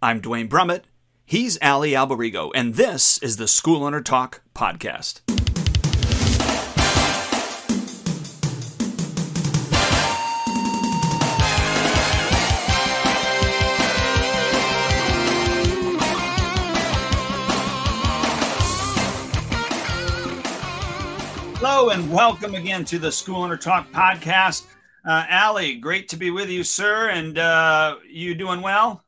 I'm Duane Brumitt. He's Allie Alberigo, and this is the School Owner Talk podcast. Hello, and welcome again to the School Owner Talk podcast. Uh, Allie, great to be with you, sir. And uh, you doing well?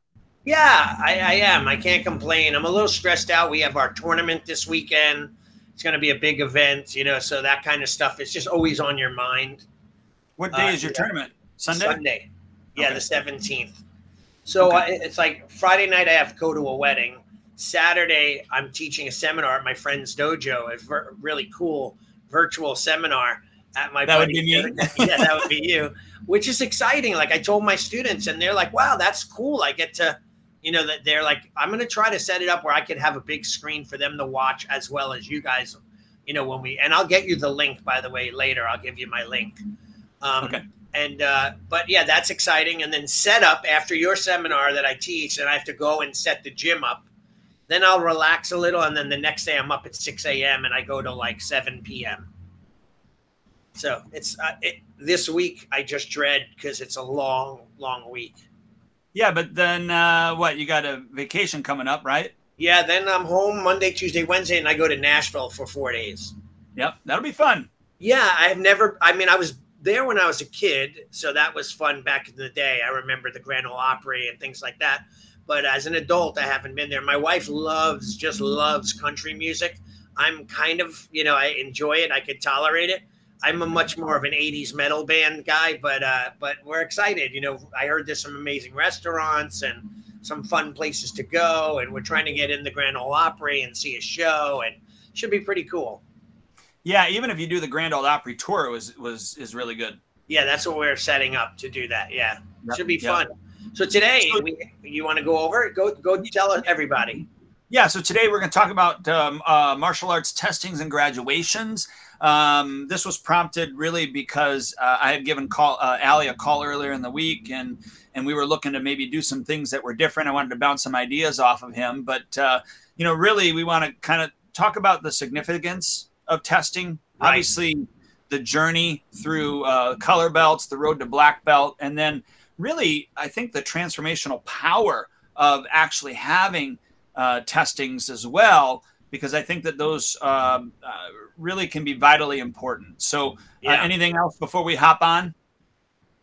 Yeah, I, I, am. I can't complain. I'm a little stressed out. We have our tournament this weekend. It's going to be a big event, you know, so that kind of stuff is just always on your mind. What day uh, is your tournament? Sunday? Sunday. Yeah, okay. the 17th. So okay. it's like Friday night, I have to go to a wedding. Saturday, I'm teaching a seminar at my friend's dojo, a really cool virtual seminar at my that would be me. yeah, that would be you, which is exciting. Like I told my students, and they're like, "Wow, that's cool." I get to you know that they're like i'm going to try to set it up where i could have a big screen for them to watch as well as you guys you know when we and i'll get you the link by the way later. I'll give you my link. Um, okay. and uh, but yeah that's exciting. And then set up after your seminar that i teach and i have to go and set the gym up. Then i'll relax a little and then the next day i'm up at 6 a.m and i go to like 7 p.m so it's uh, it, this week i just dread because it's a long long week yeah, but then uh, what? You got a vacation coming up, right? Yeah, then I'm home Monday, Tuesday, Wednesday, and I go to Nashville for four days. Yep, that'll be fun. Yeah, I've never. I mean, I was there when I was a kid, so that was fun back in the day. I remember the Grand Ole Opry and things like that. But as an adult, I haven't been there. My wife loves, just loves country music. I'm kind of, you know, I enjoy it. I could tolerate it. I'm a much more of an '80s metal band guy, but uh, but we're excited. You know, I heard there's some amazing restaurants and some fun places to go, and we're trying to get in the Grand Ole Opry and see a show, and should be pretty cool. Yeah, even if you do the Grand Ole Opry tour, it was was is really good. Yeah, that's what we're setting up to do. That yeah, yep. should be fun. Yep. So today, we, you want to go over it? Go go tell everybody. Yeah, so today we're going to talk about um, uh, martial arts testings and graduations. Um, this was prompted really because uh, I had given call uh, Allie a call earlier in the week, and and we were looking to maybe do some things that were different. I wanted to bounce some ideas off of him, but uh, you know, really, we want to kind of talk about the significance of testing. Right. Obviously, the journey through uh, color belts, the road to black belt, and then really, I think the transformational power of actually having uh, testings as well because I think that those um, uh, really can be vitally important. So, uh, anything else before we hop on?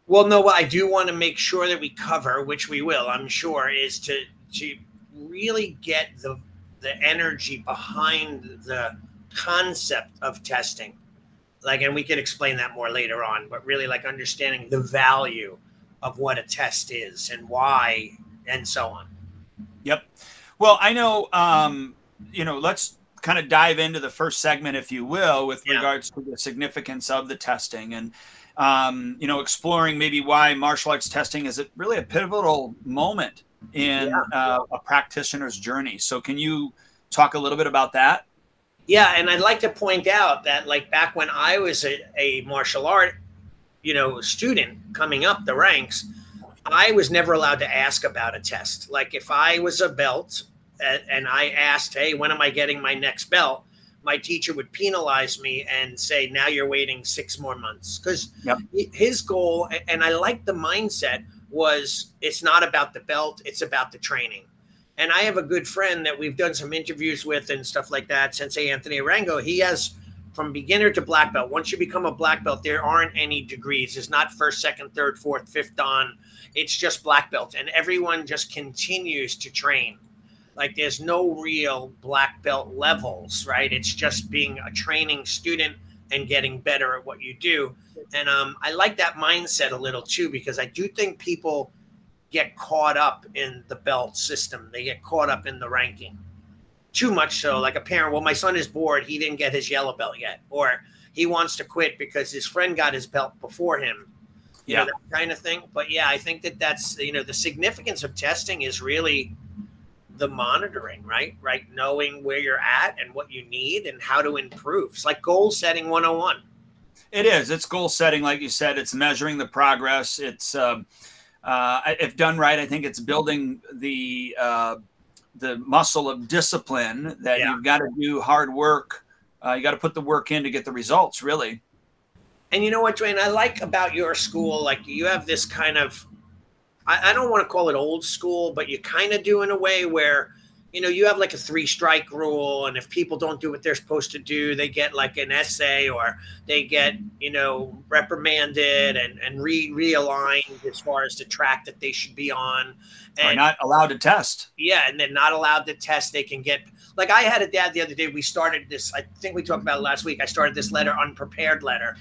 Well, no. What I do want to make sure that we cover, which we will, I'm sure, is to to really get the the energy behind the concept of testing. Like, and we could explain that more later on, but really like understanding the value of what a test is and why, and so on. Yep. Well, I know um, you know, let's kind of dive into the first segment, if you will, with yeah. regards to the significance of the testing and, um, you know, exploring maybe why martial arts testing is it really a pivotal moment in yeah. uh, a practitioner's journey. So, can you talk a little bit about that? Yeah, and I'd like to point out that, like back when I was a, a martial art, you know, student coming up the ranks, I was never allowed to ask about a test. Like if I was a belt and I asked, "Hey, when am I getting my next belt?" My teacher would penalize me and say, "Now you're waiting six more months." Because yep. his goal, and I like the mindset, was it's not about the belt; it's about the training. And I have a good friend that we've done some interviews with and stuff like that. Sensei Anthony Arango, he has from beginner to black belt. Once you become a black belt, there aren't any degrees. It's not first, second, third, fourth, fifth on. It's just black belt, and everyone just continues to train. Like there's no real black belt levels, right? It's just being a training student and getting better at what you do. And um, I like that mindset a little too because I do think people get caught up in the belt system. They get caught up in the ranking too much so. Like a parent, well, my son is bored. He didn't get his yellow belt yet, or he wants to quit because his friend got his belt before him. You yeah, know, that kind of thing. But yeah, I think that that's you know the significance of testing is really the monitoring, right? Right, knowing where you're at and what you need and how to improve. It's like goal setting 101. It is. It's goal setting, like you said. It's measuring the progress. It's um, uh, if done right, I think it's building the uh, the muscle of discipline that yeah. you've got to do hard work. Uh, you got to put the work in to get the results, really. And you know what, Duane, I like about your school, like you have this kind of, I, I don't want to call it old school, but you kind of do in a way where you know, you have like a three strike rule, and if people don't do what they're supposed to do, they get like an essay or they get, you know, reprimanded and, and re realigned as far as the track that they should be on. And are not allowed to test. Yeah, and they're not allowed to test. They can get like I had a dad the other day. We started this, I think we talked about it last week. I started this letter, unprepared letter.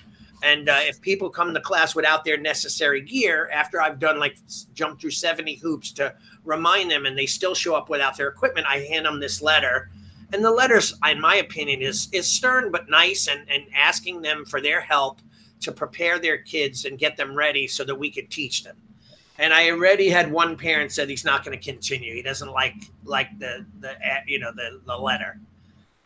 And uh, if people come to class without their necessary gear, after I've done like jump through 70 hoops to remind them and they still show up without their equipment, I hand them this letter. And the letters, in my opinion, is is stern but nice and, and asking them for their help to prepare their kids and get them ready so that we could teach them. And I already had one parent said he's not going to continue. He doesn't like like the the you know the the letter.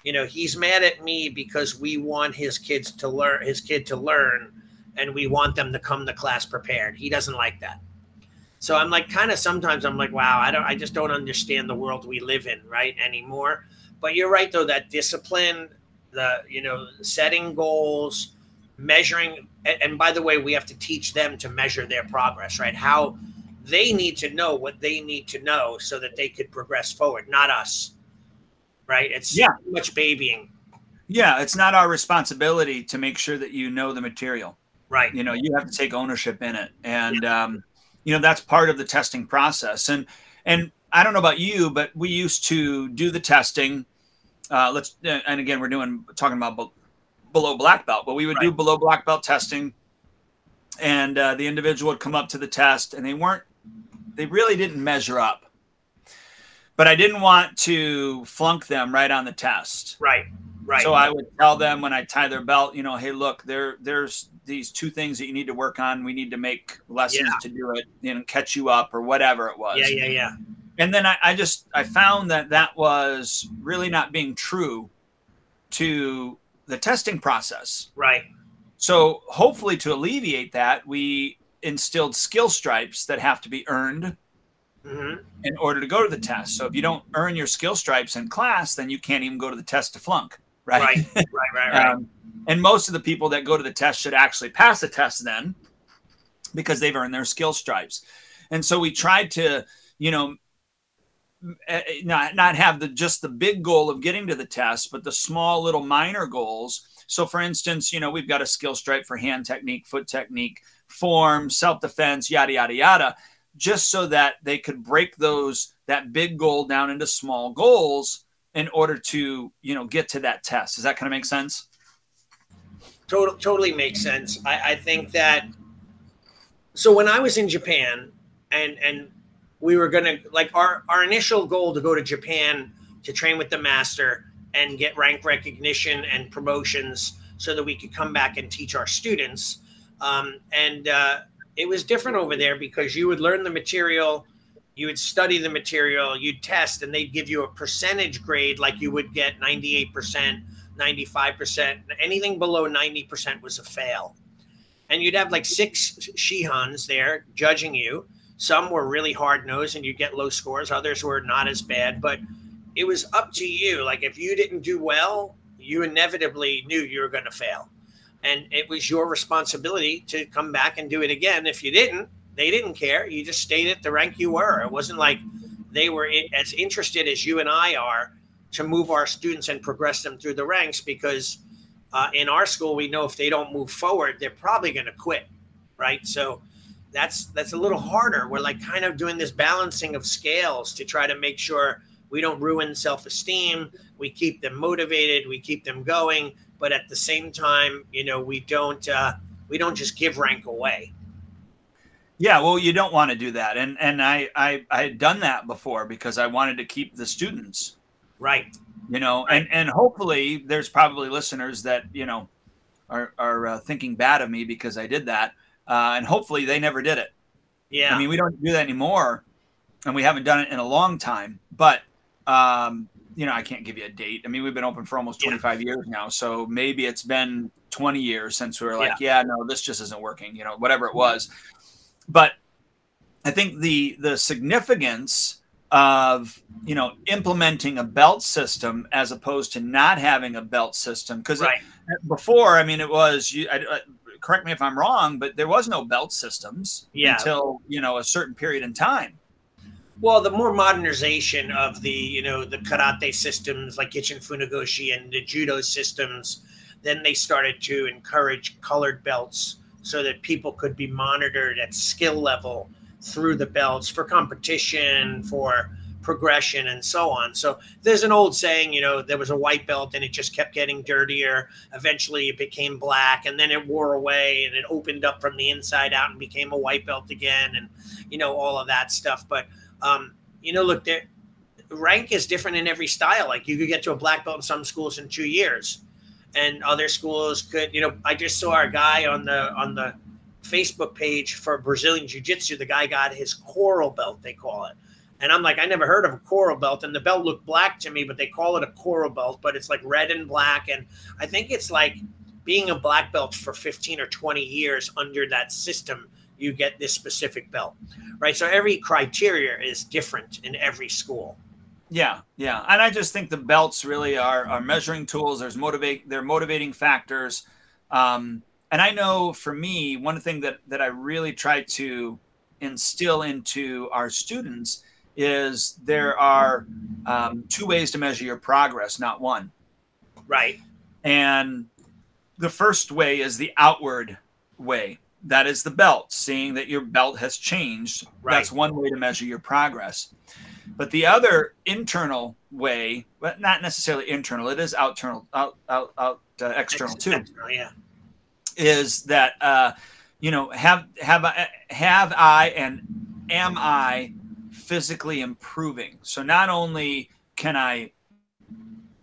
You know, he's mad at me because we want his kids to learn his kid to learn and we want them to come to class prepared. He doesn't like that. So I'm like, kind of sometimes I'm like, wow, I don't, I just don't understand the world we live in right anymore. But you're right though, that discipline, the you know, setting goals, measuring, and, and by the way, we have to teach them to measure their progress, right? How they need to know what they need to know so that they could progress forward, not us, right? It's yeah. much babying. Yeah, it's not our responsibility to make sure that you know the material. Right. You know, you have to take ownership in it. And yeah. um, you know that's part of the testing process and and i don't know about you but we used to do the testing uh, let's and again we're doing talking about below black belt but we would right. do below black belt testing and uh, the individual would come up to the test and they weren't they really didn't measure up but i didn't want to flunk them right on the test right right so i would tell them when i tie their belt you know hey look there there's these two things that you need to work on. We need to make lessons yeah. to do it and catch you up or whatever it was. Yeah, yeah, yeah. And then I, I just I found that that was really not being true to the testing process. Right. So hopefully to alleviate that, we instilled skill stripes that have to be earned mm-hmm. in order to go to the test. So if you don't earn your skill stripes in class, then you can't even go to the test to flunk. Right. Right. Right. Right. right. um, and most of the people that go to the test should actually pass the test then because they've earned their skill stripes. And so we tried to, you know, eh, eh, not not have the just the big goal of getting to the test, but the small little minor goals. So for instance, you know, we've got a skill stripe for hand technique, foot technique, form, self-defense, yada yada yada, just so that they could break those that big goal down into small goals in order to, you know, get to that test. Does that kind of make sense? Total, totally makes sense. I, I think that. So when I was in Japan, and and we were gonna like our our initial goal to go to Japan to train with the master and get rank recognition and promotions so that we could come back and teach our students. Um, and uh, it was different over there because you would learn the material, you would study the material, you'd test, and they'd give you a percentage grade like you would get 98% 95%. Anything below 90% was a fail. And you'd have like six Shihans there judging you. Some were really hard nosed and you'd get low scores, others were not as bad. But it was up to you. Like if you didn't do well, you inevitably knew you were going to fail. And it was your responsibility to come back and do it again. If you didn't, they didn't care. You just stayed at the rank you were. It wasn't like they were as interested as you and I are to move our students and progress them through the ranks because uh, in our school we know if they don't move forward they're probably going to quit right so that's that's a little harder we're like kind of doing this balancing of scales to try to make sure we don't ruin self-esteem we keep them motivated we keep them going but at the same time you know we don't uh, we don't just give rank away yeah, well, you don't want to do that, and and I, I I had done that before because I wanted to keep the students Right. You know, right. and and hopefully there's probably listeners that you know are are uh, thinking bad of me because I did that, uh, and hopefully they never did it. Yeah. I mean, we don't do that anymore, and we haven't done it in a long time. But um, you know, I can't give you a date. I mean, we've been open for almost 25 yeah. years now, so maybe it's been 20 years since we were like, yeah. yeah, no, this just isn't working. You know, whatever it was. But I think the the significance of you know implementing a belt system as opposed to not having a belt system because right. before I mean it was you. I, I, correct me if I'm wrong, but there was no belt systems yeah. until you know a certain period in time. Well, the more modernization of the you know the karate systems like Gichin Funakoshi and the judo systems, then they started to encourage colored belts so that people could be monitored at skill level through the belts for competition, for progression, and so on. So there's an old saying, you know, there was a white belt and it just kept getting dirtier. Eventually it became black and then it wore away and it opened up from the inside out and became a white belt again and, you know, all of that stuff. But, um, you know, look, rank is different in every style. Like you could get to a black belt in some schools in two years and other schools could, you know, I just saw a guy on the, on the, Facebook page for Brazilian Jiu Jitsu. The guy got his coral belt, they call it. And I'm like, I never heard of a coral belt. And the belt looked black to me, but they call it a coral belt, but it's like red and black. And I think it's like being a black belt for 15 or 20 years under that system, you get this specific belt, right? So every criteria is different in every school. Yeah, yeah, and I just think the belts really are are measuring tools. There's motivate, they're motivating factors. Um, and I know for me, one thing that that I really try to instill into our students is there are um, two ways to measure your progress, not one. Right. And the first way is the outward way. That is the belt, seeing that your belt has changed. Right. That's one way to measure your progress. But the other internal way, but not necessarily internal, it is outternal, out, out, out uh, external too. External, yeah is that uh, you know have have have I and am I physically improving? So not only can I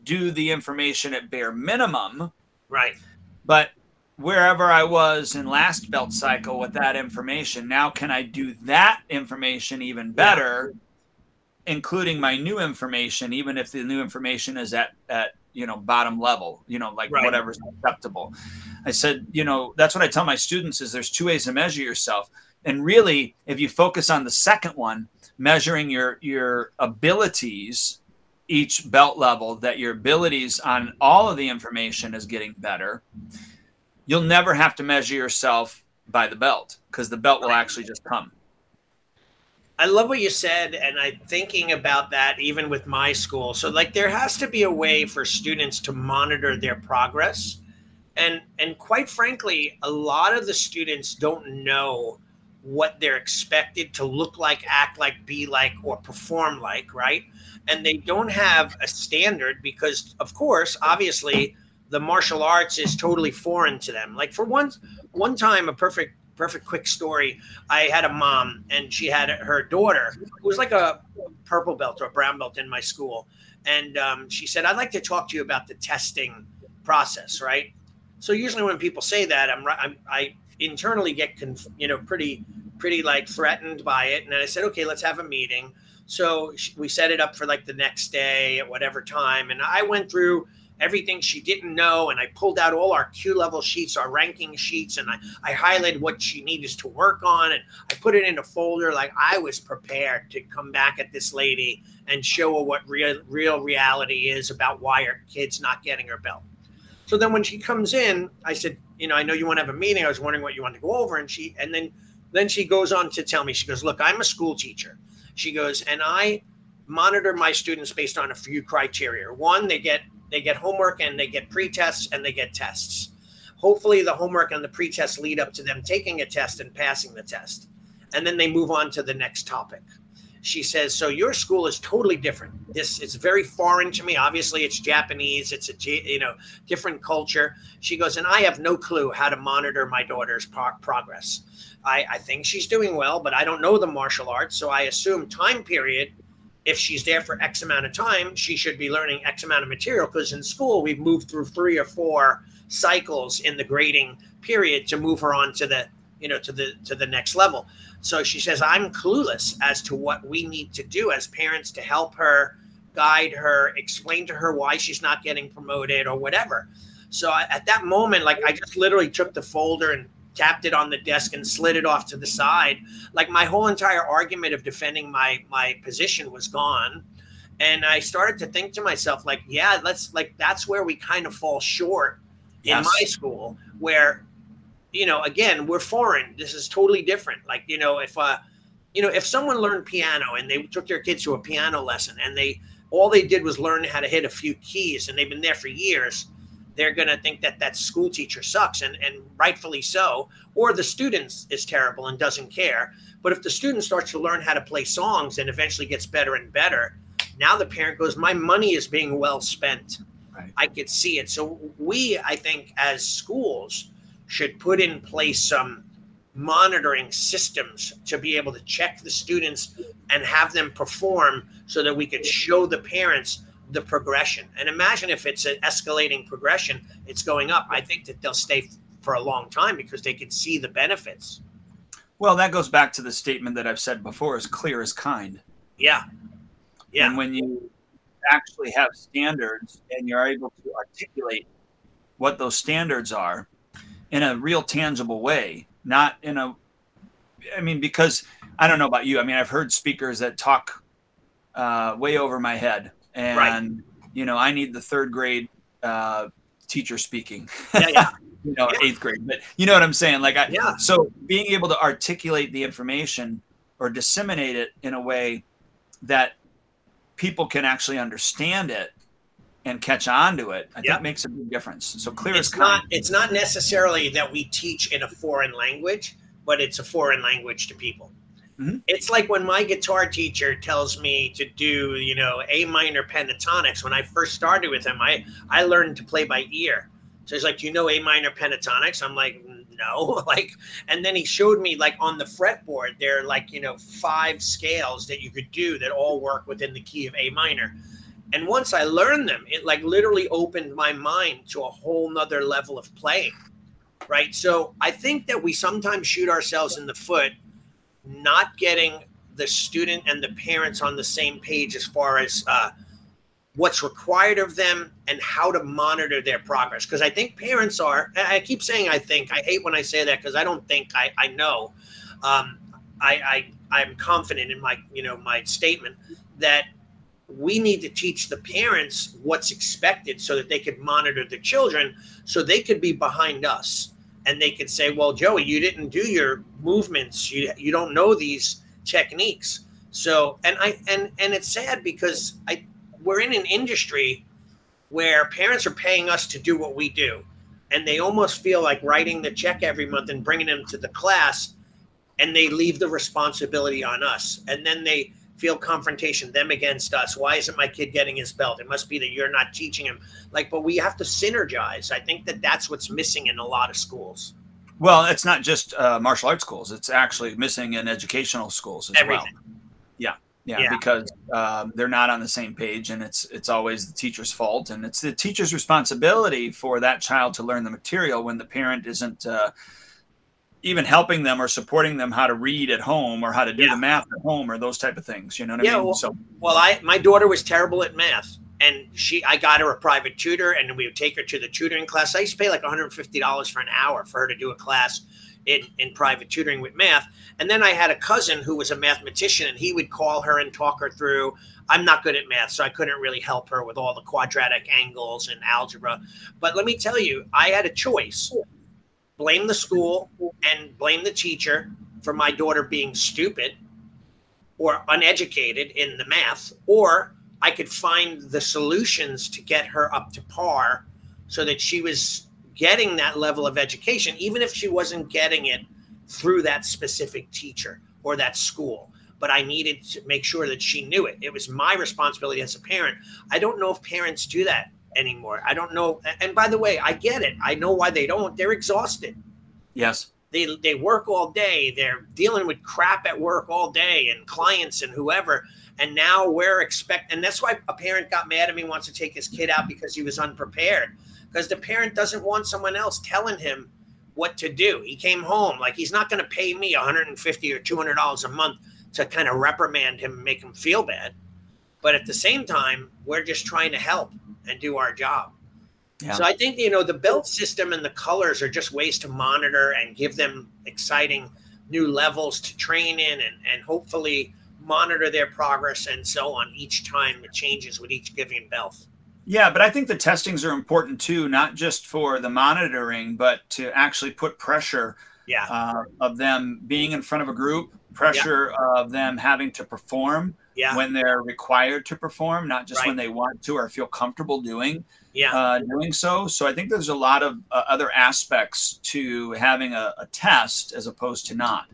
do the information at bare minimum, right, but wherever I was in last belt cycle with that information, now can I do that information even better? Including my new information, even if the new information is at at you know bottom level, you know, like right. whatever's acceptable. I said, you know, that's what I tell my students is there's two ways to measure yourself. And really, if you focus on the second one, measuring your your abilities each belt level that your abilities on all of the information is getting better you'll never have to measure yourself by the belt because the belt will actually just come I love what you said, and I'm thinking about that even with my school. So, like, there has to be a way for students to monitor their progress, and and quite frankly, a lot of the students don't know what they're expected to look like, act like, be like, or perform like, right? And they don't have a standard because, of course, obviously, the martial arts is totally foreign to them. Like for one one time, a perfect perfect quick story. I had a mom and she had her daughter who was like a purple belt or a brown belt in my school. And um, she said, I'd like to talk to you about the testing process, right? So usually when people say that, I'm, I'm I internally get, conf- you know, pretty, pretty like threatened by it. And I said, okay, let's have a meeting. So we set it up for like the next day at whatever time. And I went through everything she didn't know. And I pulled out all our kyu level sheets, our ranking sheets, and I, I highlighted what she needed to work on. And I put it in a folder like I was prepared to come back at this lady and show her what real, real reality is about why her kid's not getting her belt. So then when she comes in, I said, you know, I know you want to have a meeting. I was wondering what you want to go over. And she, and then, then she goes on to tell me, she goes, look, I'm a school teacher. She goes, and I monitor my students based on a few criteria. One, they get they get homework and they get pre-tests and they get tests. Hopefully, the homework and the pre-tests lead up to them taking a test and passing the test, and then they move on to the next topic. She says, "So your school is totally different. This is very foreign to me. Obviously, it's Japanese. It's a you know different culture." She goes, "And I have no clue how to monitor my daughter's pro- progress. I, I think she's doing well, but I don't know the martial arts, so I assume time period." If she's there for X amount of time, she should be learning X amount of material because in school we've moved through three or four cycles in the grading period to move her on to the you know to the to the next level. So she says I'm clueless as to what we need to do as parents to help her, guide her, explain to her why she's not getting promoted or whatever. So at that moment, like I just literally took the folder and tapped it on the desk and slid it off to the side. Like my whole entire argument of defending my my position was gone. And I started to think to myself, like, yeah, let's like that's where we kind of fall short yes. in my school, where, you know, again, we're foreign. This is totally different. Like, you know, if uh, you know, if someone learned piano and they took their kids to a piano lesson and they all they did was learn how to hit a few keys and they've been there for years they're going to think that that school teacher sucks and, and rightfully so or the student is terrible and doesn't care. But if the student starts to learn how to play songs and eventually gets better and better now the parent goes my money is being well spent. Right. i could see it. So we i think as schools should put in place some monitoring systems to be able to check the students and have them perform so that we could show the parents the progression. And imagine if it's an escalating progression, it's going up. I think that they'll stay for a long time because they can see the benefits. Well, that goes back to the statement that I've said before is clear as kind. Yeah. Yeah. And when you actually have standards and you're able to articulate what those standards are in a real tangible way, not in a I mean, because I don't know about you. I mean, I've heard speakers that talk uh, way over my head and right. you know I need the third grade uh, teacher speaking. Yeah, yeah. you know, yeah. eighth grade, but you know what I'm saying. Like, I, yeah. So being able to articulate the information or disseminate it in a way that people can actually understand it and catch on to it, I think makes a big difference. So clear it's as not. It's not necessarily that we teach in a foreign language, but it's a foreign language to people. Mm-hmm. It's like when my guitar teacher tells me to do, you know, A minor pentatonics. When I first started with him, I I learned to play by ear. So he's like, "Do you know A minor pentatonics?" I'm like, "No." like, and then he showed me like on the fretboard, there are like you know five scales that you could do that all work within the key of A minor. And once I learned them, it like literally opened my mind to a whole nother level of playing. Right. So I think that we sometimes shoot ourselves in the foot not getting the student and the parents on the same page as far as uh, what's required of them and how to monitor their progress. Because I think parents are, I keep saying I think, I hate when I say that because I don't think I, I know. Um, I, I, I'm confident in my, you know, my statement that we need to teach the parents what's expected so that they could monitor the children so they could be behind us and they could say, "Well, Joey, you didn't do your movements. You you don't know these techniques." So, and I and and it's sad because I we're in an industry where parents are paying us to do what we do, and they almost feel like writing the check every month and bringing them to the class, and they leave the responsibility on us, and then they feel confrontation, them against us. Why isn't my kid getting his belt? It must be that you're not teaching him. Like, but we have to synergize. I think that that's what's missing in a lot of schools. Well, it's not just uh, martial arts schools; it's actually missing in educational schools as Everything. well. Yeah, yeah, yeah. because um, they're not on the same page, and it's it's always the teacher's fault, and it's the teacher's responsibility for that child to learn the material when the parent isn't. Uh, even helping them or supporting them how to read at home or how to do yeah. the math at home or those type of things. You know what yeah, I mean? Well, so well, I my daughter was terrible at math, and she I got her a private tutor, and we would take her to the tutoring class. I used to pay like 150 dollars for an hour for her to do a class in in private tutoring with math. And then I had a cousin who was a mathematician, and he would call her and talk her through. I'm not good at math, so I couldn't really help her with all the quadratic angles and algebra. But let me tell you, I had a choice blame the school and blame the teacher for my daughter being stupid or uneducated in the math, or I could find the solutions to get her up to par so that she was getting that level of education, even if she wasn't getting it through that specific teacher or that school. But I needed to make sure that she knew it. It was my responsibility as a parent. I don't know if parents do that anymore. I don't know. And by the way, I get it. I know why they don't. They're exhausted. Yes. They, they work all day. They're dealing with crap at work all day and clients and whoever. And now we're expect, and that's why a parent got mad at me wants to take his kid out because he was unprepared. Because the parent doesn't want someone else telling him what to do. He came home like he's not going to pay me 150 or 200 dollars a month to kind of reprimand him and make him feel bad. But at the same time, we're just trying to help and do our job. Yeah. So I think you know the belt system and the colors are just ways to monitor and give them exciting new levels to train in and, and hopefully monitor their progress and so on each time it changes with each given belt. Yeah, but I think the testings are important too, not just for the monitoring, but to actually put pressure yeah. Uh, of them being in front of a group, pressure yeah. of them having to perform yeah. when they're required to perform, not just right. when they want to or feel comfortable doing yeah. uh, doing so. So I think there's a lot of uh, other aspects to having a, a, test as opposed to not.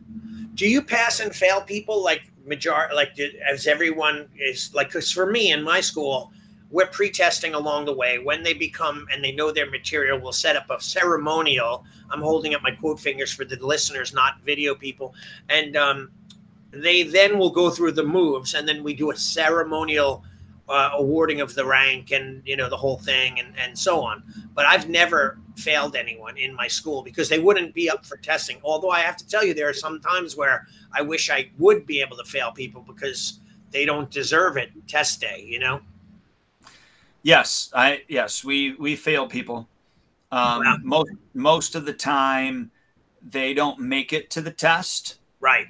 Do you pass and fail people like major like as everyone is like? Because for me in my school, we're pre-testing along the way. When they become and they know their material, we'll set up a ceremonial. I'm holding up my quote fingers for the listeners, not video people, and um, they then will go through the moves, and then we do a ceremonial uh, awarding of the rank and you know the whole thing and and so on. But I've never failed anyone in my school because they wouldn't be up for testing. Although I have to tell you, there are some times where I wish I would be able to fail people because they don't deserve it test day. You know. Yes, I yes we we fail people. Um, wow. Most most of the time, they don't make it to the test. Right.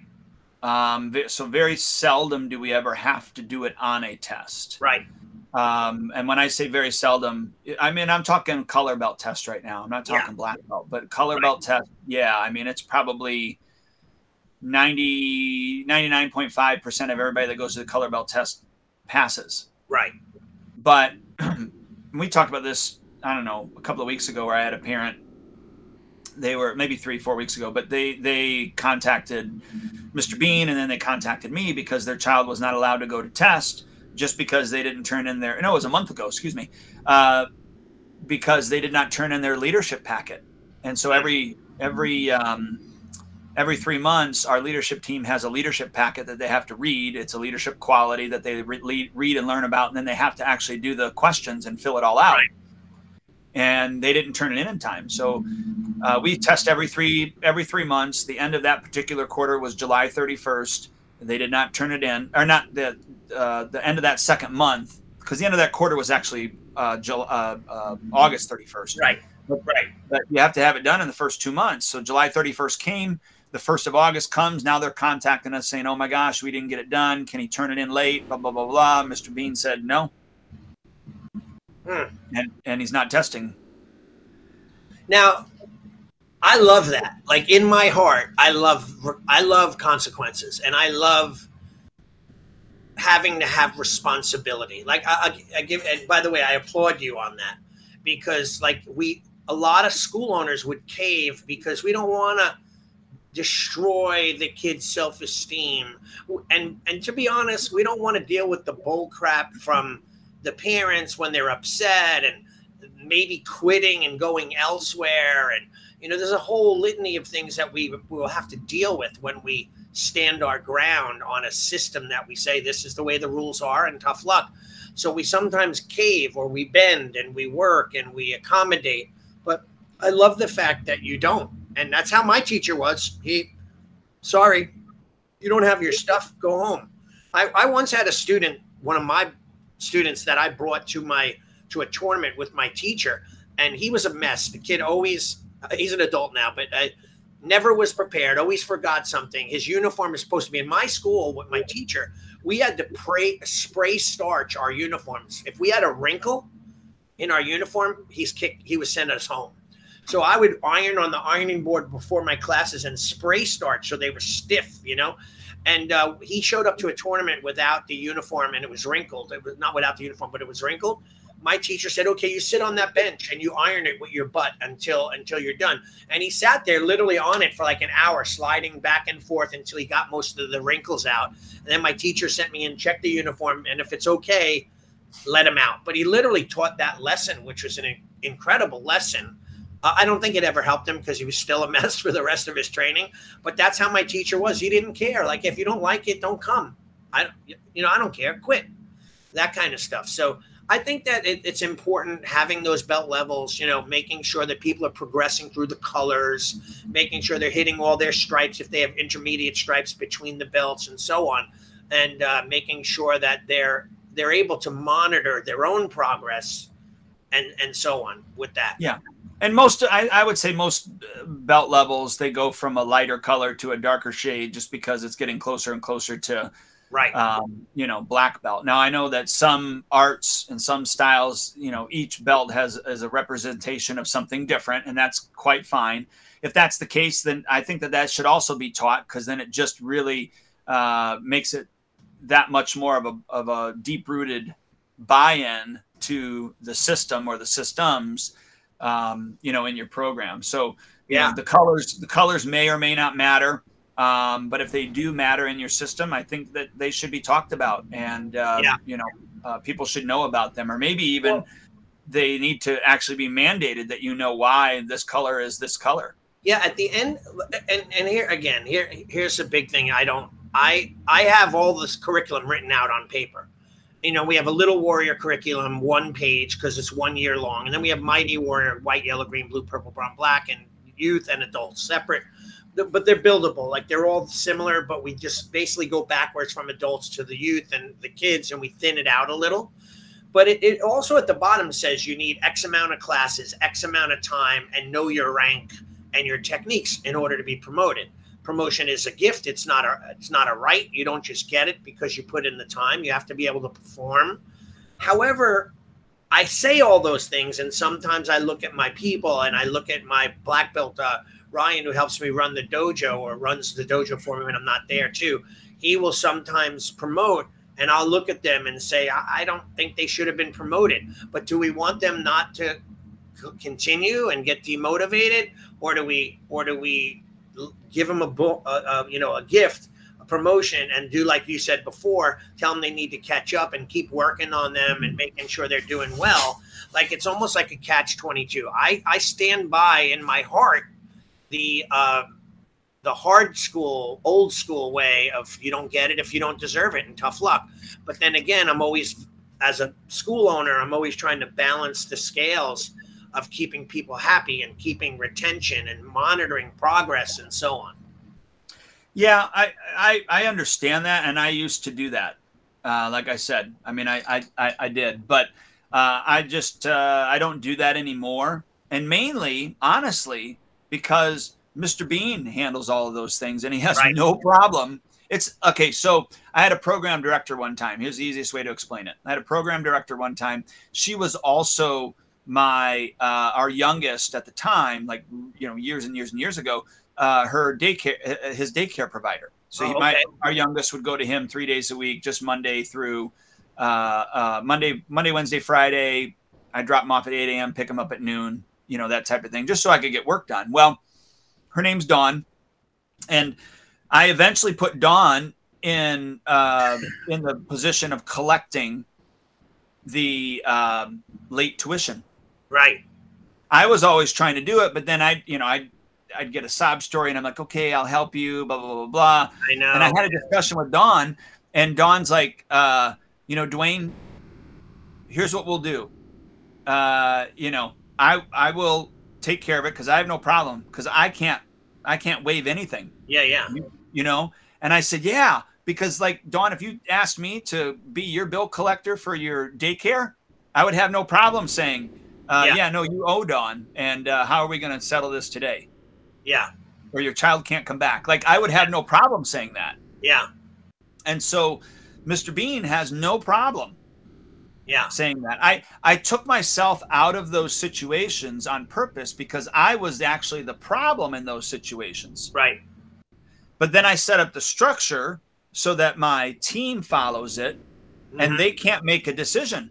Um, so very seldom do we ever have to do it on a test. Right. Um, and when I say very seldom, I mean I'm talking color belt test right now. I'm not talking yeah. black belt, but color right. belt test. Yeah, I mean it's probably 90 99.5% of everybody that goes to the color belt test passes. Right. But we talked about this I don't know a couple of weeks ago where I had a parent they were maybe three, four weeks ago, but they they contacted Mr. Bean and then they contacted me because their child was not allowed to go to test just because they didn't turn in their no, it was a month ago, excuse me, uh, because they did not turn in their leadership packet, and so every every um, every three months, our leadership team has a leadership packet that they have to read. It's a leadership quality that they re- read and learn about, and then they have to actually do the questions and fill it all out. Right and they didn't turn it in in time. So uh, we test every three every three months. The end of that particular quarter was July 31st. They did not turn it in, or not the uh, the end of that second month, because the end of that quarter was actually uh, July, uh, uh, August 31st. Right. Right. But you have to have it done in the first two months. So July 31st came. The first of August comes. Now they're contacting us saying, "Oh my gosh, we didn't get it done. Can he turn it in late?" Blah blah blah blah. Mr. Bean said no Hmm. And and he's not testing. Now, I love that. Like in my heart, I love I love consequences, and I love having to have responsibility. Like I, I, I give. And by the way, I applaud you on that because like we a lot of school owners would cave because we don't want to destroy the kid's self-esteem and and to be honest we don't want to deal with the bull crap from the parents when they're upset and maybe quitting and going elsewhere. And you know there's a whole litany of things that we will have to deal with when we stand our ground on a system that we say this is the way the rules are and tough luck. So we sometimes cave or we bend and we work and we accommodate. But i love the fact that you don't. And that's how my teacher was. He sorry you don't have your stuff. Go home. I, I once had a student one of my students that I brought to my to a tournament with my teacher, and he was a mess. The kid always uh, he's an adult now, but I never was prepared. Always forgot something. His uniform is supposed to be in my school with my teacher. We had to pray, spray starch our uniforms. If we had a wrinkle in our uniform, he's kicked. He was send us home. So I would iron on the ironing board before my classes and spray starch so they were stiff, you know. And uh, he showed up to a tournament without the uniform and it was wrinkled. It was not without the uniform, but it was wrinkled. My teacher said, "Okay, you sit on that bench and you iron it with your butt until until you're done." And he sat there literally on it for like an hour, sliding back and forth until he got most of the wrinkles out. And then my teacher sent me in, check the uniform, and if it's okay, let him out. But he literally taught that lesson, which was an incredible lesson uh, I don't think it ever helped him because he was still a mess for the rest of his training. But that's how my teacher was. He didn't care. Like if you don't like it, don't come. I, you know, I don't care. Quit. That kind of stuff. So I think that it, it's important having those belt levels. You know, making sure that people are progressing through the colors, making sure they're hitting all their stripes if they have intermediate stripes between the belts and so on, and uh, making sure that they're they're able to monitor their own progress and and so on with that. Yeah. And most, I, I would say most uh, belt levels, they go from a lighter color to a darker shade just because it's getting closer and closer to right. um, you know black belt. Now i know that some arts and some styles you know each belt has as a representation of something different and that's quite fine. If that's the case then i think that that should also be taught because then it just really uh, makes it that much more of a, of a deep rooted buy-in to the system or the systems um, you know in your program so yeah know, the colors the colors may or may not matter um, but if they do matter in your system, I think that they should be talked about, and uh, yeah. you know, uh, people should know about them, or maybe even well, they need to actually be mandated that you know why this color is this color. Yeah, at the end, and and here again, here here's a big thing. I don't, I I have all this curriculum written out on paper. You know, we have a little warrior curriculum, one page because it's one year long, and then we have mighty warrior, white, yellow, green, blue, purple, brown, black, and youth and adults separate but they're buildable. Like they're all similar, but we just basically go backwards from adults to the youth and the kids, and we thin it out a little. But it, it also at the bottom says you need X amount of classes, X amount of time, and know your rank and your techniques in order to be promoted. Promotion is a gift. It's not a it's not a right. You don't just get it because you put in the time. You have to be able to perform. However, I say all those things, and sometimes I look at my people and I look at my black belt uh, Ryan, who helps me run the dojo or runs the dojo for me when I'm not there too, he will sometimes promote and I'll look at them and say, I, I don't think they should have been promoted. But do we want them not to continue and get demotivated, or do we, or do we give them a, book, a, a you know, a gift, a promotion, and do like you said before, tell them they need to catch up and keep working on them and making sure they're doing well. Like it's almost like a catch twenty two. I I stand by in my heart the uh, the hard school, old school way of you don't get it if you don't deserve it, and tough luck. But then again, I'm always as a school owner, I'm always trying to balance the scales of keeping people happy and keeping retention and monitoring progress and so on. Yeah, I I, I understand that, and I used to do that. Uh, like I said, I mean, I I, I, I did, but uh, I just uh, I don't do that anymore. And mainly, honestly, because Mr. Bean handles all of those things and he has right. no problem. It's okay. So I had a program director one time. Here's the easiest way to explain it. I had a program director one time. She was also my uh, our youngest at the time, like you know, years and years and years ago. Uh, her daycare, his daycare provider. So oh, he, might, our youngest would go to him three days a week, just Monday through uh, uh, Monday, Monday, Wednesday, Friday. I drop him off at 8 a.m., pick him up at noon you know, that type of thing, just so I could get work done. Well, her name's Dawn, and I eventually put Dawn in uh, in the position of collecting the um, late tuition. Right. I was always trying to do it, but then I, you know, I. I'd get a sob story and I'm like, okay, I'll help you, blah, blah, blah, blah. I know. And I had a discussion with Dawn, and Dawn's like, uh, you know, Duane, here's what we'll do. Uh, you know, I I will take care of it because I have no problem because I can't I can't waive anything. Yeah, yeah. You, you, know, and I said, yeah, because like Dawn, if you asked me to be your bill collector for your daycare, I would have no problem saying, uh, yeah. yeah. no, you owe Dawn, and uh, how are we going to settle this today? Yeah. Or your child can't come back. Like I would have no problem saying that. Yeah. And so, Mr. Bean has no problem yeah saying that i i took myself out of those situations on purpose because i was actually the problem in those situations right but then i set up the structure so that my team follows it mm-hmm. and they can't make a decision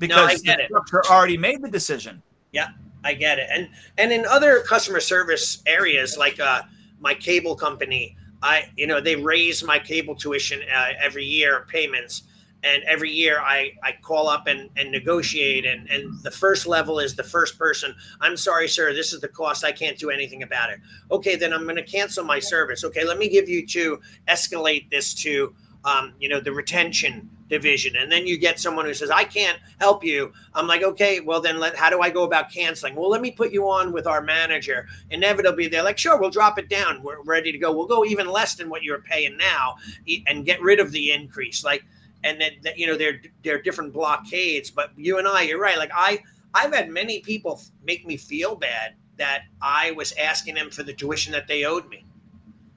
because no, the structure already made the decision. Yeah i get it. And and in other customer service areas like uh my cable company i you know they raise my cable tuition uh, every year payments. And every year I, I call up and, and negotiate. And, and the first level is the first person i'm sorry sir this is the cost. I can't do anything about it. Okay then i'm going to cancel my service. Okay let me give you to escalate this to um, you know the retention division and then you get someone who says i can't help you i'm like okay well then let, how do i go about canceling well let me put you on with our manager inevitably they're like sure we'll drop it down we're ready to go we'll go even less than what you're paying now and get rid of the increase like and then you know they're they're different blockades. But you and I, you're right. Like I I've had many people make me feel bad that I was asking them for the tuition that they owed me.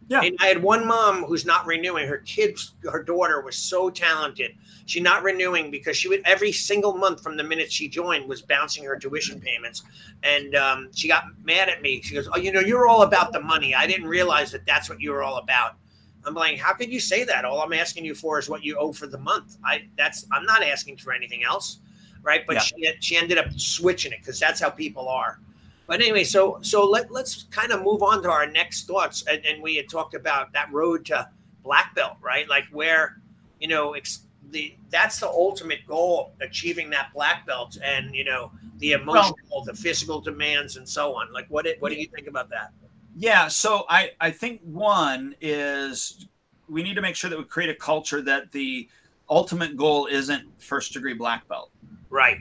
Yeah. And I had one mom who's not renewing. Her kids, her daughter was so talented. She not renewing because she would every single month from the minute she joined was bouncing her tuition payments, and um, she got mad at me. She goes, "Oh, you know, you're all about the money. I didn't realize that that's what you were all about." I'm like, "How could you say that? All I'm asking you for is what you owe for the month. I that's I'm not asking for anything else, right?" But yeah. she she ended up switching it because that's how people are. But anyway, so so let let's kind of move on to our next thoughts. And, and we had talked about that road to black belt, right? Like where, you know, ex- the that's the ultimate goal, achieving that black belt, and you know the emotional, well, the physical demands, and so on. Like what what do you think about that? Yeah, so I I think one is we need to make sure that we create a culture that the ultimate goal isn't first degree black belt. Right.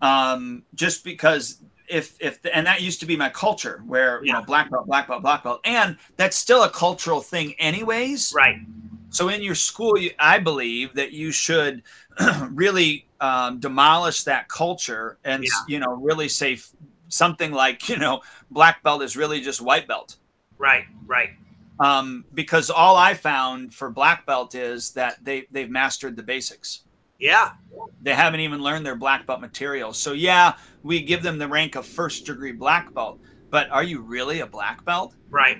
Um, just because if if the, and that used to be my culture where you know black belt black belt black belt. And that's still a cultural thing anyways. Right. So in your school you, i believe that you should really um, demolish that culture and yeah. you know really say f- something like you know black belt is really just white belt. Right right. Um, because all i found for black belt is that they they've mastered the basics yeah. They haven't even learned their black belt material. So, yeah, we give them the rank of first degree black belt, but are you really a black belt? Right.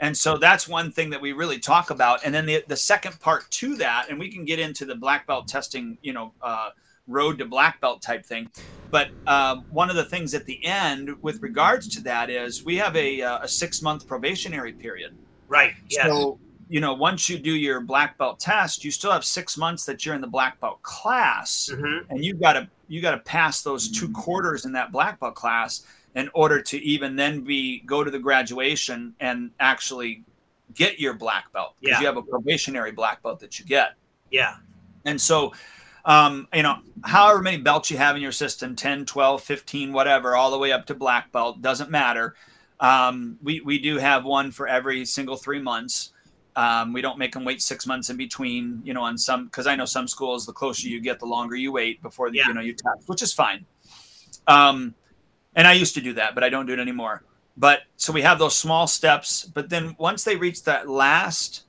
And so that's one thing that we really talk about. And then the, the second part to that, and we can get into the black belt testing, you know, uh, road to black belt type thing. But uh, one of the things at the end with regards to that is we have a, uh, a six month probationary period. Right. Yes. So you know, once you do your black belt test, you still have six months that you're in the black belt class, mm-hmm. and you've got to you got to pass those two quarters in that black belt class in order to even then be go to the graduation and actually get your black belt because yeah. you have a probationary black belt that you get. Yeah. And so, um, you know, however many belts you have in your system 10, 12, 15, whatever, all the way up to black belt, doesn't matter. Um, we, we do have one for every single three months. Um, we don't make them wait six months in between, you know, on some, because I know some schools, the closer you get, the longer you wait before, the, yeah. you know, you test, which is fine. Um, and I used to do that, but I don't do it anymore. But so we have those small steps, but then once they reach that last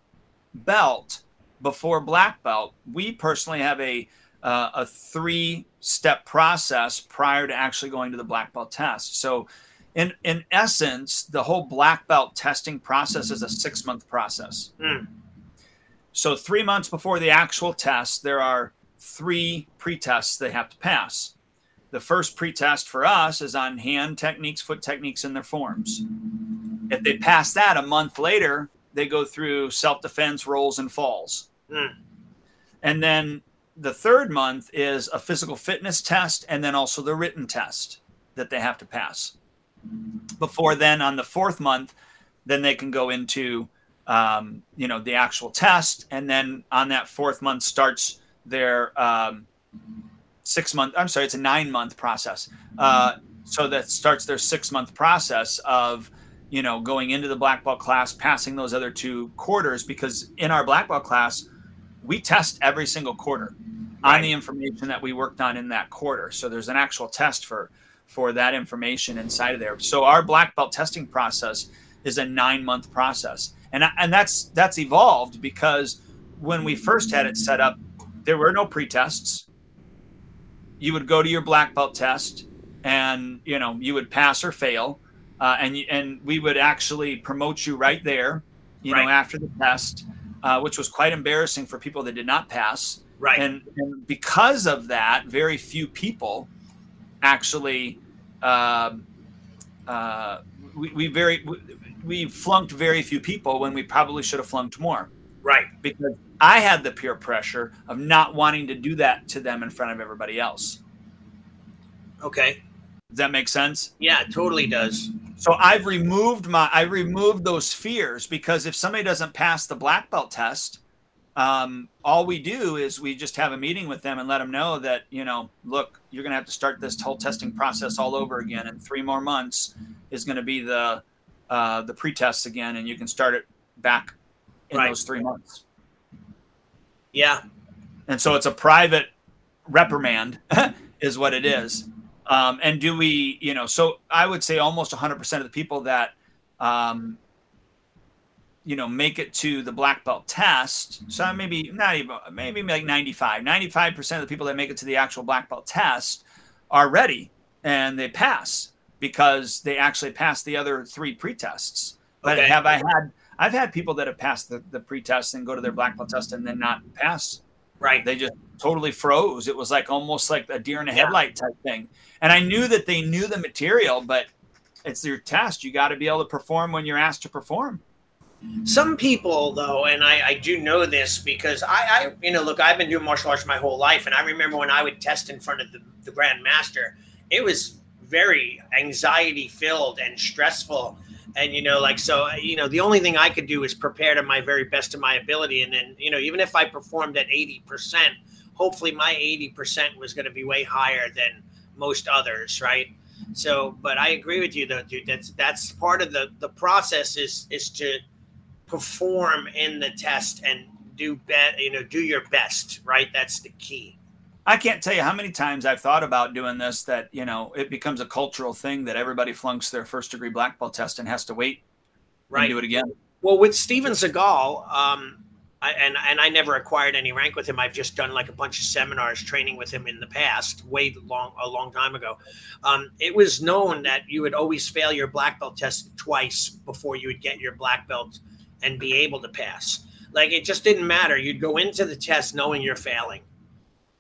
belt before black belt, we personally have a, uh, a three step process prior to actually going to the black belt test. So in in essence, the whole black belt testing process is a six month process. Mm. So three months before the actual test, there are three pre-tests they have to pass. The first pre-test for us is on hand techniques, foot techniques, and their forms. If they pass that a month later, they go through self-defense, rolls, and falls. Mm. And then the third month is a physical fitness test, and then also the written test that they have to pass before then on the fourth month then they can go into um, you know the actual test. And then on that fourth month starts their um, six month i'm sorry it's a nine month process. Uh, so that starts their six month process of you know going into the black belt class passing those other two quarters because in our black belt class we test every single quarter right. on the information that we worked on in that quarter. So there's an actual test for for that information inside of there. So our black belt testing process is a nine month process, and and that's that's evolved because when we first had it set up, there were no pre-tests. You would go to your black belt test, and you know you would pass or fail, uh, and and we would actually promote you right there, you right. know, after the test, uh, which was quite embarrassing for people that did not pass. Right. And, and because of that, very few people actually um, uh, we, we very we, we flunked very few people when we probably should have flunked more. Right. Because I had the peer pressure of not wanting to do that to them in front of everybody else. Okay. Does that make sense? Yeah, it totally does. So I've removed my I removed those fears because if somebody doesn't pass the black belt test, um, all we do is we just have a meeting with them and let them know that you know look you're going to have to start this whole testing process all over again and three more months is going to be the uh, the pre-tests again and you can start it back in right. those three months yeah and so it's a private reprimand, is what it is. Um, and do we, you know, so I would say almost 100% of the people that, um, you know, make it to the black belt test. So mm-hmm. maybe not even, maybe like 95, 95% of the people that make it to the actual black belt test are ready and they pass because they actually pass the other three pretests. But okay. have I had, I've had people that have passed the, the pretest and go to their black belt test and then not pass. Right. They just totally froze. It was like almost like a deer in a headlight type thing. And I knew that they knew the material, but it's your test. You got to be able to perform when you're asked to perform. Some people, though, and I, I do know this because I, I, you know, look, I've been doing martial arts my whole life, and I remember when I would test in front of the, the it was very anxiety filled and stressful. And, you know, like, so, you know, the only thing I could do is prepare to my very best of my ability. And then, you know, even if I performed at 80%, hopefully my 80% was going to be way higher than most others, right? So, but I agree with you though, dude. That's that's part of the the process is is to perform in the test and do bet you know do your best, right? That's the key. I can't tell you how many times I've thought about doing this that you know it becomes a cultural thing that everybody flunks their first degree black belt test and has to wait right and do it again. Well, with Steven Seagal, um, I, and and I never acquired any rank with him. I've just done like a bunch of seminars training with him in the past, way long a long time ago. Um, it was known that you would always fail your black belt test twice before you would get your black belt and be able to pass. Like it just didn't matter. You'd go into the test knowing you're failing.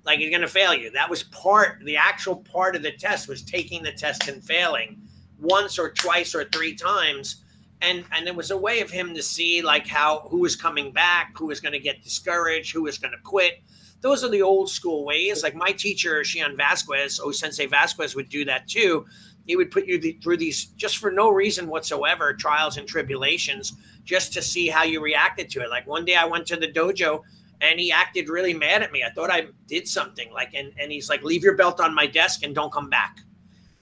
Like you're going to fail you. That was part. The actual part of the test was taking the test and failing once or twice or three times and and it was a way of him to see like how who was coming back, who was going to get discouraged, who was going to quit. Those are the old school ways. Like my teacher, Shihan Vasquez, oh Sensei Vasquez would do that too. He would put you through these just for no reason whatsoever, trials and tribulations, just to see how you reacted to it. Like one day I went to the dojo and he acted really mad at me. I thought I did something like, and, and he's like, leave your belt on my desk and don't come back.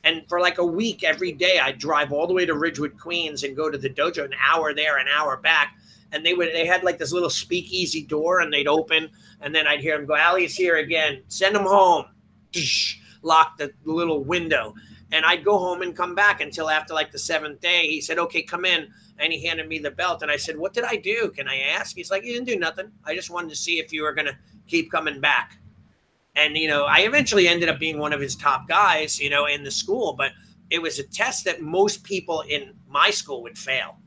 And for like a week, every day, I'd drive all the way to Ridgewood, Queens, and go to the dojo, an hour there, an hour back. And they would they had like this little speakeasy door, and they'd open, and then I'd hear them go, "Allie's here again. Send him home." Lock the little window, and I'd go home and come back until after like the seventh day. He said, "Okay, come in." And he handed me the belt. And I said, What did I do? Can I ask? He's like, You didn't do nothing. I just wanted to see if you were going to keep coming back. And, you know, I eventually ended up being one of his top guys, you know, in the school, but it was a test that most people in my school would fail.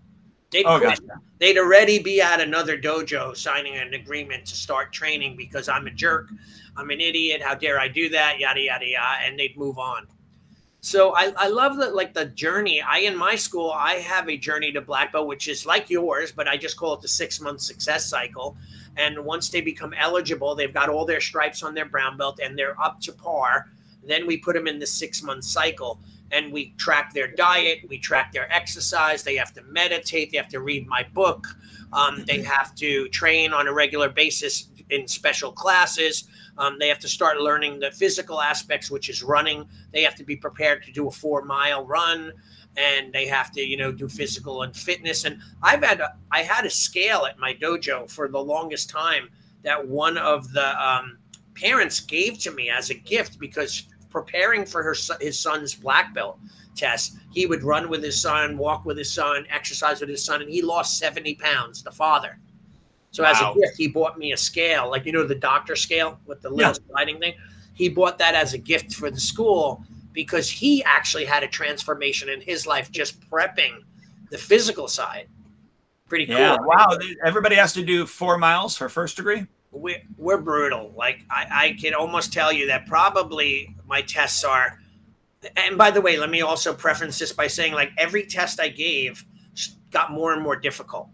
They'd, oh, gotcha. they'd already be at another dojo signing an agreement to start training because I'm a jerk. I'm an idiot. How dare I do that? Yada, yada, yada. And they'd move on. So I, I love that, like the journey. I, in my school, I have a journey to black belt, which is like yours, but I just call it the six month success cycle. And once they become eligible, they've got all their stripes on their brown belt and they're up to par. Then we put them in the six month cycle and we track their diet, we track their exercise. They have to meditate, they have to read my book, um, they have to train on a regular basis in special classes. Um, they have to start learning the physical aspects, which is running. They have to be prepared to do a four mile run and they have to you know do physical and fitness and i've had a, i had a scale at my dojo for the longest time that one of the um, parents gave to me as a gift because preparing for her his son's black belt test he would run with his son walk with his son exercise with his son and he lost 70 pounds the father so wow. as a gift he bought me a scale like you know the doctor scale with the little yeah. sliding thing he bought that as a gift for the school because he actually had a transformation in his life just prepping the physical side. Pretty cool. Yeah. Wow. Everybody has to do four miles for first degree. We're, we're brutal. Like I, I can almost tell you that probably my tests are. And by the way, let me also preference this by saying like every test I gave got more and more difficult.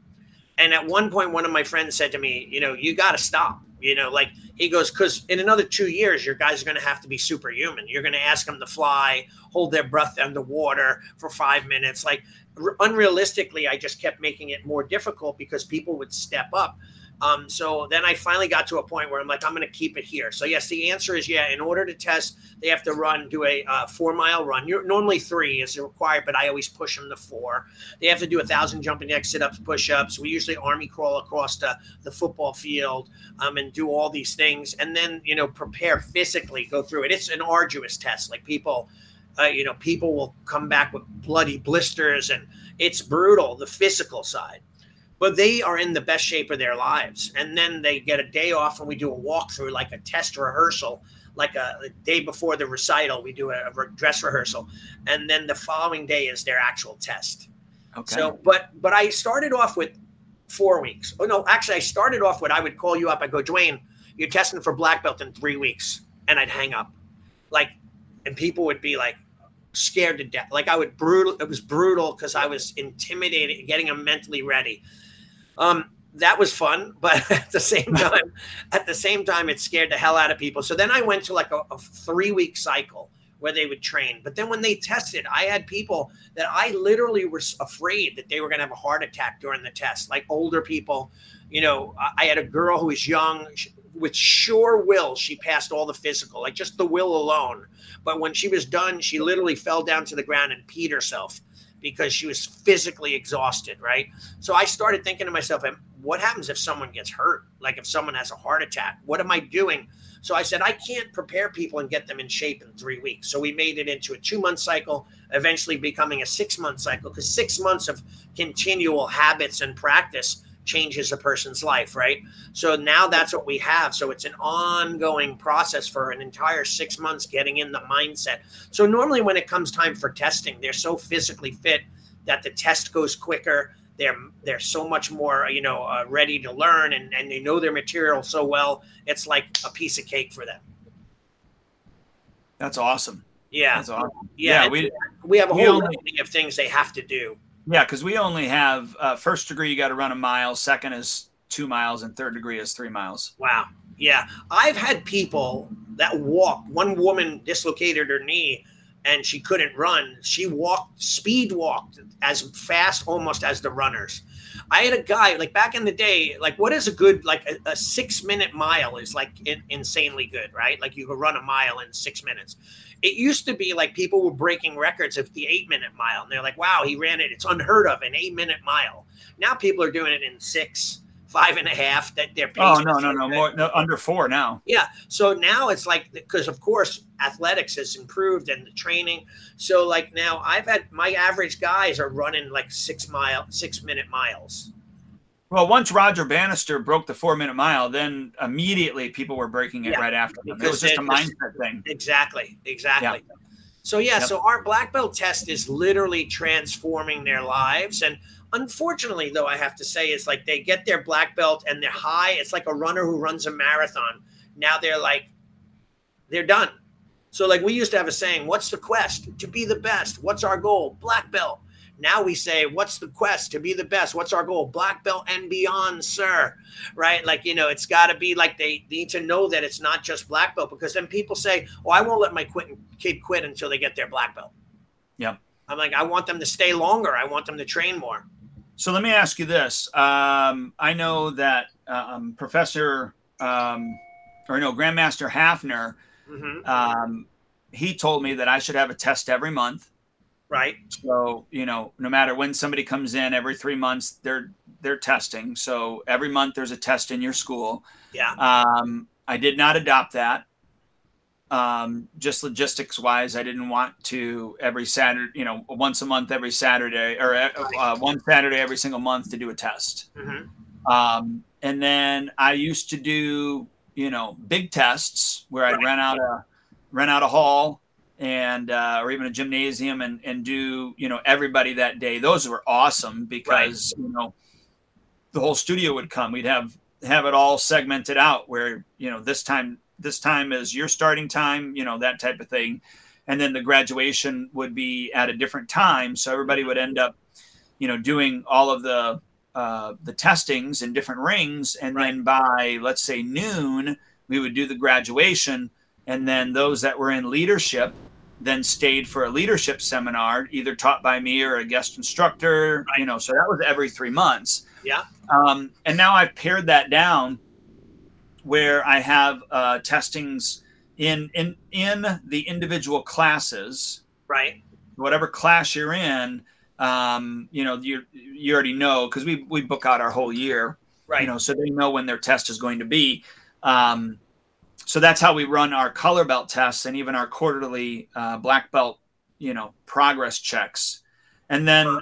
And at one point, one of my friends said to me, you know, you got to stop. You know, like he goes, because in another two years, your guys are going to have to be superhuman. You're going to ask them to fly, hold their breath underwater for five minutes. Like unrealistically, I just kept making it more difficult because people would step up. Um, so then I finally got to a point where I'm like, I'm going to keep it here. So yes, the answer is yeah. In order to test, they have to run, do a uh, four mile run. You're, normally three is required, but I always push them to four. They have to do a thousand jumping jacks, sit ups, push ups. We usually army crawl across the, the football field um, and do all these things, and then you know prepare physically, go through it. It's an arduous test. Like people, uh, you know, people will come back with bloody blisters, and it's brutal. The physical side but they are in the best shape of their lives. And then they get a day off and we do a walkthrough, like a test rehearsal, like a, a day before the recital, we do a, a, dress rehearsal. And then the following day is their actual test. Okay. So, but, but I started off with four weeks. Oh, no, actually, I started off with I would call you up. I go, Duane, you're testing for black belt in three weeks. And I'd hang up. Like, and people would be like, scared to death. Like I would brutal. It was brutal because I was intimidated, getting them mentally ready. Um, that was fun, but at the same time, at the same time, it scared the hell out of people. So then I went to like a, a three week cycle where they would train. But then when they tested, I had people that I literally was afraid that they were going to have a heart attack during the test, like older people. You know, I had a girl who was young with sure will. She passed all the physical, like just the will alone. But when she was done, she literally fell down to the ground and peed herself because she was physically exhausted, right? So I started thinking to myself, what happens if someone gets hurt? Like if someone has a heart attack, what am I doing? So I said, I can't prepare people and get them in shape in three weeks. So we made it into a two month cycle, eventually becoming a six month cycle because six months of continual habits and practice changes a person's life, right? So now that's what we have. So it's an ongoing process for an entire six months getting in the mindset. So normally when it comes time for testing, they're so physically fit that the test goes quicker. They're they're so much more you know uh, ready to learn and, and they know their material so well. It's like a piece of cake for them. That's awesome. Yeah. That's awesome. Yeah. yeah we, we have a whole only, of things they have to do. Yeah, because we only have uh, first degree, you got to run a mile, second is two miles, and third degree is three miles. Wow. Yeah. I've had people that walk. One woman dislocated her knee and she couldn't run. She walked, speed walked as fast almost as the runners. I had a guy like back in the day, like what is a good, like a, a six minute mile is like in, insanely good, right? Like you could run a mile in six minutes. It used to be like people were breaking records of the eight minute mile, and they're like, "Wow, he ran it! It's unheard of an eight minute mile." Now people are doing it in six, five and a half. That they're oh no no no more no, under four now. Yeah, so now it's like because of course athletics has improved and the training. So like now I've had my average guys are running like six mile, six minute miles. Well, once Roger Bannister broke the four minute mile, then immediately people were breaking it yeah, right after him. It was just a mindset thing. Exactly. Exactly. Yeah. So, yeah, yep. so our black belt test is literally transforming their lives. And unfortunately, though, I have to say, it's like they get their black belt and they're high. It's like a runner who runs a marathon. Now they're like, they're done. So, like, we used to have a saying, What's the quest? To be the best. What's our goal? Black belt. Now we say, what's the quest to be the best? What's our goal? Black belt and beyond, sir. Right? Like, you know, it's got to be like they need to know that it's not just black belt because then people say, oh, I won't let my quit, kid quit until they get their black belt. Yeah. I'm like, I want them to stay longer. I want them to train more. So let me ask you this. Um, I know that um, Professor, um, or no, Grandmaster Hafner, mm-hmm. Um, he told me that I should have a test every month. Right. So, you know, no matter when somebody comes in every three months, they're they're testing. So every month there's a test in your school. Yeah. Um, I did not adopt that. Um, just logistics wise, I didn't want to every Saturday, you know, once a month, every Saturday, or uh, one Saturday every single month to do a test. Mm-hmm. Um, and then I used to do, you know, big tests where I'd right. rent out a rent out a hall and uh, or even a gymnasium and and do you know everybody that day. Those were awesome because right. you know the whole studio would come. We'd have have it all segmented out where you know this time this time is your starting time, you know that type of thing, and then the graduation would be at a different time, so everybody would end up you know doing all of the uh, the testings in different rings, and right. then by let's say noon we would do the graduation and then those that were in leadership then stayed for a leadership seminar, either taught by me or a guest instructor. Right. You know, so that was every three months. Yeah. Um, and now I've pared that down where I have uh, testings in in in the individual classes. Right. Whatever class you're in, um, you know, you you already know because we we book out our whole year. Right. You know, so they know when their test is going to be. Um, so that's how we run our color belt tests and even our quarterly uh, black belt, you know, progress checks. And then uh,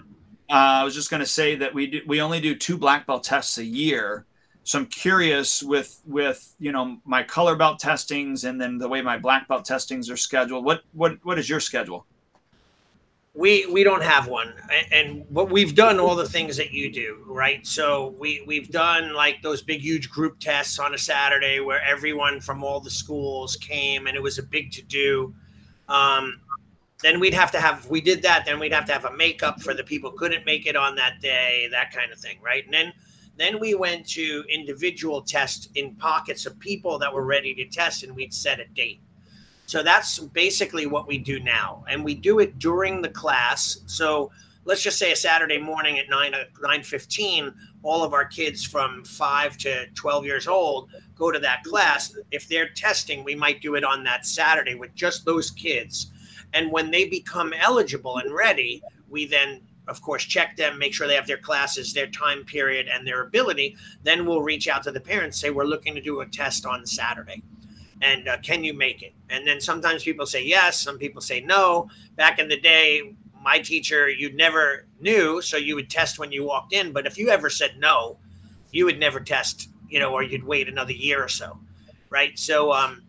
I was just going to say that we do, we only do two black belt tests a year. So I'm curious with with you know my color belt testings and then the way my black belt testings are scheduled. What what what is your schedule? We we don't have one. And what we've done all the things that you do right? So we we've done like those big huge group tests on a saturday where everyone from all the schools came and it was a big to do. Um, then we'd have to have we did that then we'd have to have a makeup for the people couldn't make it on that day that kind of thing right? And then then we went to individual tests in pockets of people that were ready to test and we'd set a date so that's basically what we do now, and we do it during the class. So let's just say a Saturday morning at nine uh, nine fifteen, all of our kids from five to twelve years old go to that class. If they're testing, we might do it on that Saturday with just those kids, and when they become eligible and ready, we then of course check them make sure they have their classes their time period and their ability then we'll reach out to the parents say we're looking to do a test on saturday and uh, can you make it? And then sometimes people say yes, some people say no. Back in the day, my teacher, you never knew, so you would test when you walked in. But if you ever said no, you would never test, you know, or you'd wait another year or so, right? So, um,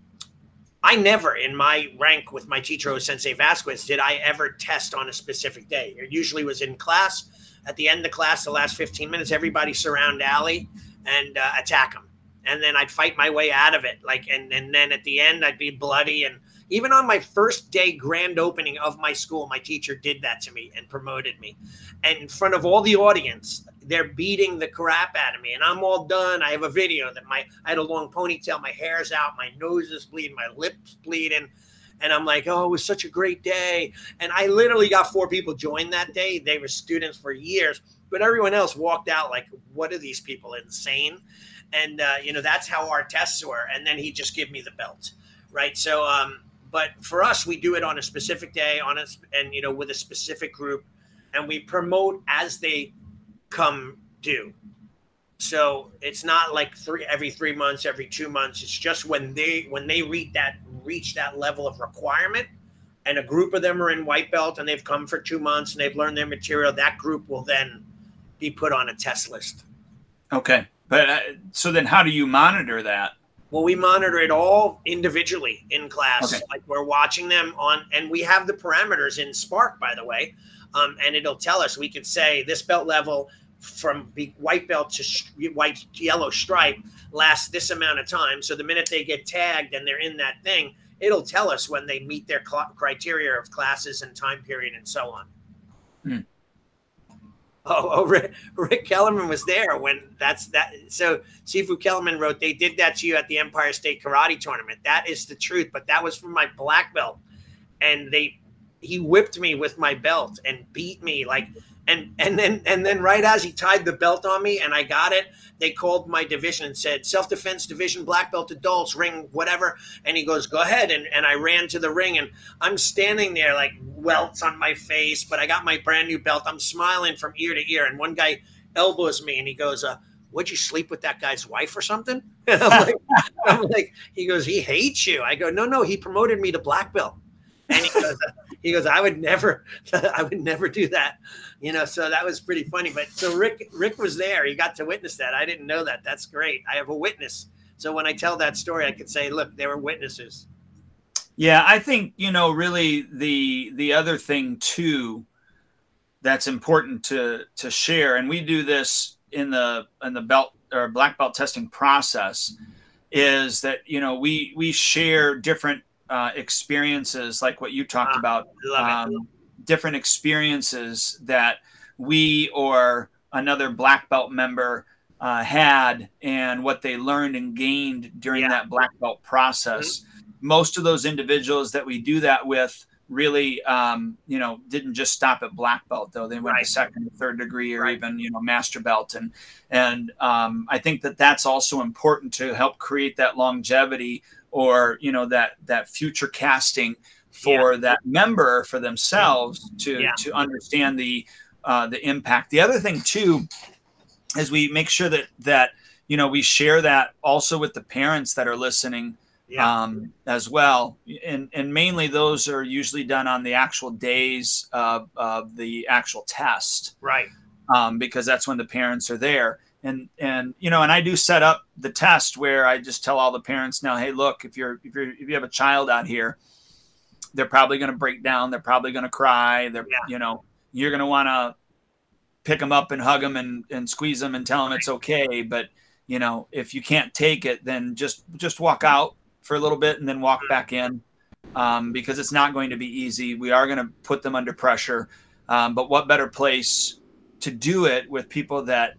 I never, in my rank with my teacher, O Sensei Vasquez, did I ever test on a specific day. It usually was in class. At the end of class, the last 15 minutes, everybody surround Allie and uh, attack him and then I'd fight my way out of it. Like, and, and then at the end, I'd be bloody. And even on my first day grand opening of my school, my teacher did that to me and promoted me. And in front of all the audience, they're beating the crap out of me. And I'm all done. I have a video that my, I had a long ponytail, my hair's out, my nose is bleeding, my lips bleeding. And I'm like, oh, it was such a great day. And I literally got four people joined that day. They were students for years, but everyone else walked out like, what are these people insane? And uh, you know that's how our tests were. And then he just give me the belt right? So um but for us we do it on a specific day on a and you know with a specific group and we promote as they come due. So it's not like three every three months every two months. It's just when they when they reach that reach that level of requirement and a group of them are in white belt and they've come for two months and they've learned their material that group will then be put on a test list. Okay but uh, so then, how do you monitor that? Well, we monitor it all individually in class. Okay. Like we're watching them on, and we have the parameters in Spark, by the way, um, and it'll tell us. We could say this belt level from white belt to white yellow stripe lasts this amount of time. So the minute they get tagged and they're in that thing, it'll tell us when they meet their cl- criteria of classes and time period and so on. Hmm. Oh, oh Rick, Rick, Kellerman was there when that's that. So Sifu Kellerman wrote, they did that to you at the Empire State Karate Tournament. That is the truth, but that was from my black belt, and they he whipped me with my belt and beat me like and and then and then right as he tied the belt on me and I got it, they called my division and said self defense division black belt adults ring whatever. And he goes, go ahead. And and I ran to the ring and I'm standing there like welts on my face, but I got my brand new belt. I'm smiling from ear to ear. And one guy elbows me and he goes, uh, would you sleep with that guy's wife or something? I'm like, I'm like, he goes, he hates you. I go, no, no, he promoted me to black belt. And he goes, he goes, I would never, I would never do that. You know, so that was pretty funny. But so Rick, Rick was there. He got to witness that. I didn't know that. That's great. I have a witness. So when I tell that story, I could say, look, there were witnesses. Yeah, I think you know really the the other thing too that's important to to share, and we do this in the in the belt or black belt testing process, is that you know we we share different uh, experiences like what you talked ah, about, um, different experiences that we or another black belt member uh, had and what they learned and gained during yeah. that black belt process. Mm-hmm. Most of those individuals that we do that with really, um, you know, didn't just stop at black belt though. They went Right. to second, or third degree, or Right. even you know master belt, and and um, I think that that's also important to help create that longevity or you know that that future casting for that member for themselves to Yeah. to understand the uh, the impact. The other thing too is we make sure that that you know we share that also with the parents that are listening Yeah. um, as well. And, and mainly those are usually done on the actual days of, of the actual test right. um, because that's when the parents are there. And, and, you know, and I do set up the test where I just tell all the parents now, Hey, look, if you're, if you're, if you have a child out here, they're probably going to break down. They're probably going to cry. They're, Yeah. you know, you're going to want to pick them up and hug them and, and squeeze them and tell them it's okay. But, you know, if you can't take it, then just, just walk out for a little bit and then walk back in um, because it's not going to be easy. We are going to put them under pressure. Um, but what better place to do it with people that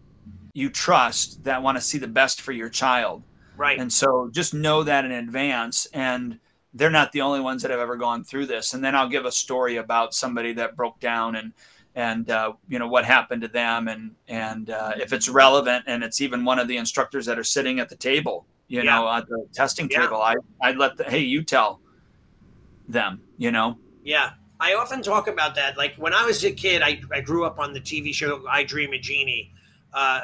you trust that want to see the best for your child? Right. And so just know that in advance. And they're not the only ones that have ever gone through this. And then I'll give a story about somebody that broke down and and uh, you know what happened to them and and uh, if it's relevant and it's even one of the instructors that are sitting at the table, you Yeah. know, at the testing Yeah. table, I I let the hey you tell them, you know. Yeah. I often talk about that. Like when I was a kid, I, I grew up on the TV show I Dream of Jeannie. Uh,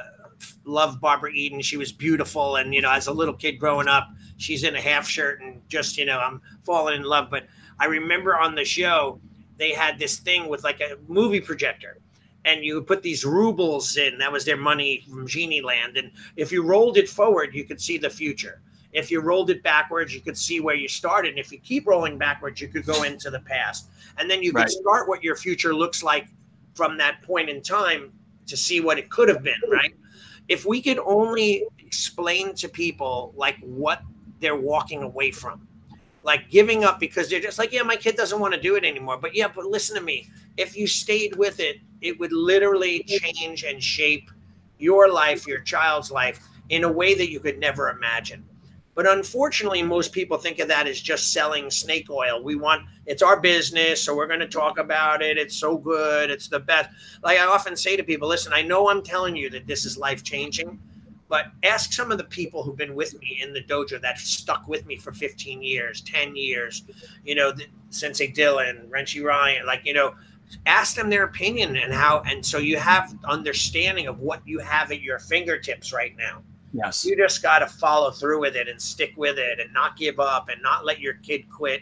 loved Barbara Eden. She was beautiful. And, you know, as a little kid growing up, she's in a half shirt and just, you know, I'm falling in love. But I remember on the show, they had this thing with like a movie projector. And you would put these rubles in. That was their money from Genie Land. And if you rolled it forward, you could see the future. If you rolled it backwards, you could see where you started. And if you keep rolling backwards, you could go into the past. And then you could Right. start what your future looks like from that point in time to see what it could have been, right? If we could only explain to people like what they're walking away from, like giving up because they're just like, yeah, my kid doesn't want to do it anymore. But yeah, but listen to me. If you stayed with it, it would literally change and shape your life, your child's life in a way that you could never imagine. But unfortunately, most people think of that as just selling snake oil. We want it's our business, so we're going to talk about it. It's so good, it's the best. Like I often say to people, listen, I know I'm telling you that this is life changing, but ask some of the people who've been with me in the dojo that stuck with me for 15 years, 10 years, you know, Sensei Dylan, Renshi Ryan, like, you know, ask them their opinion and how, and so you have understanding of what you have at your fingertips right now Yes. you just got to follow through with it and stick with it and not give up and not let your kid quit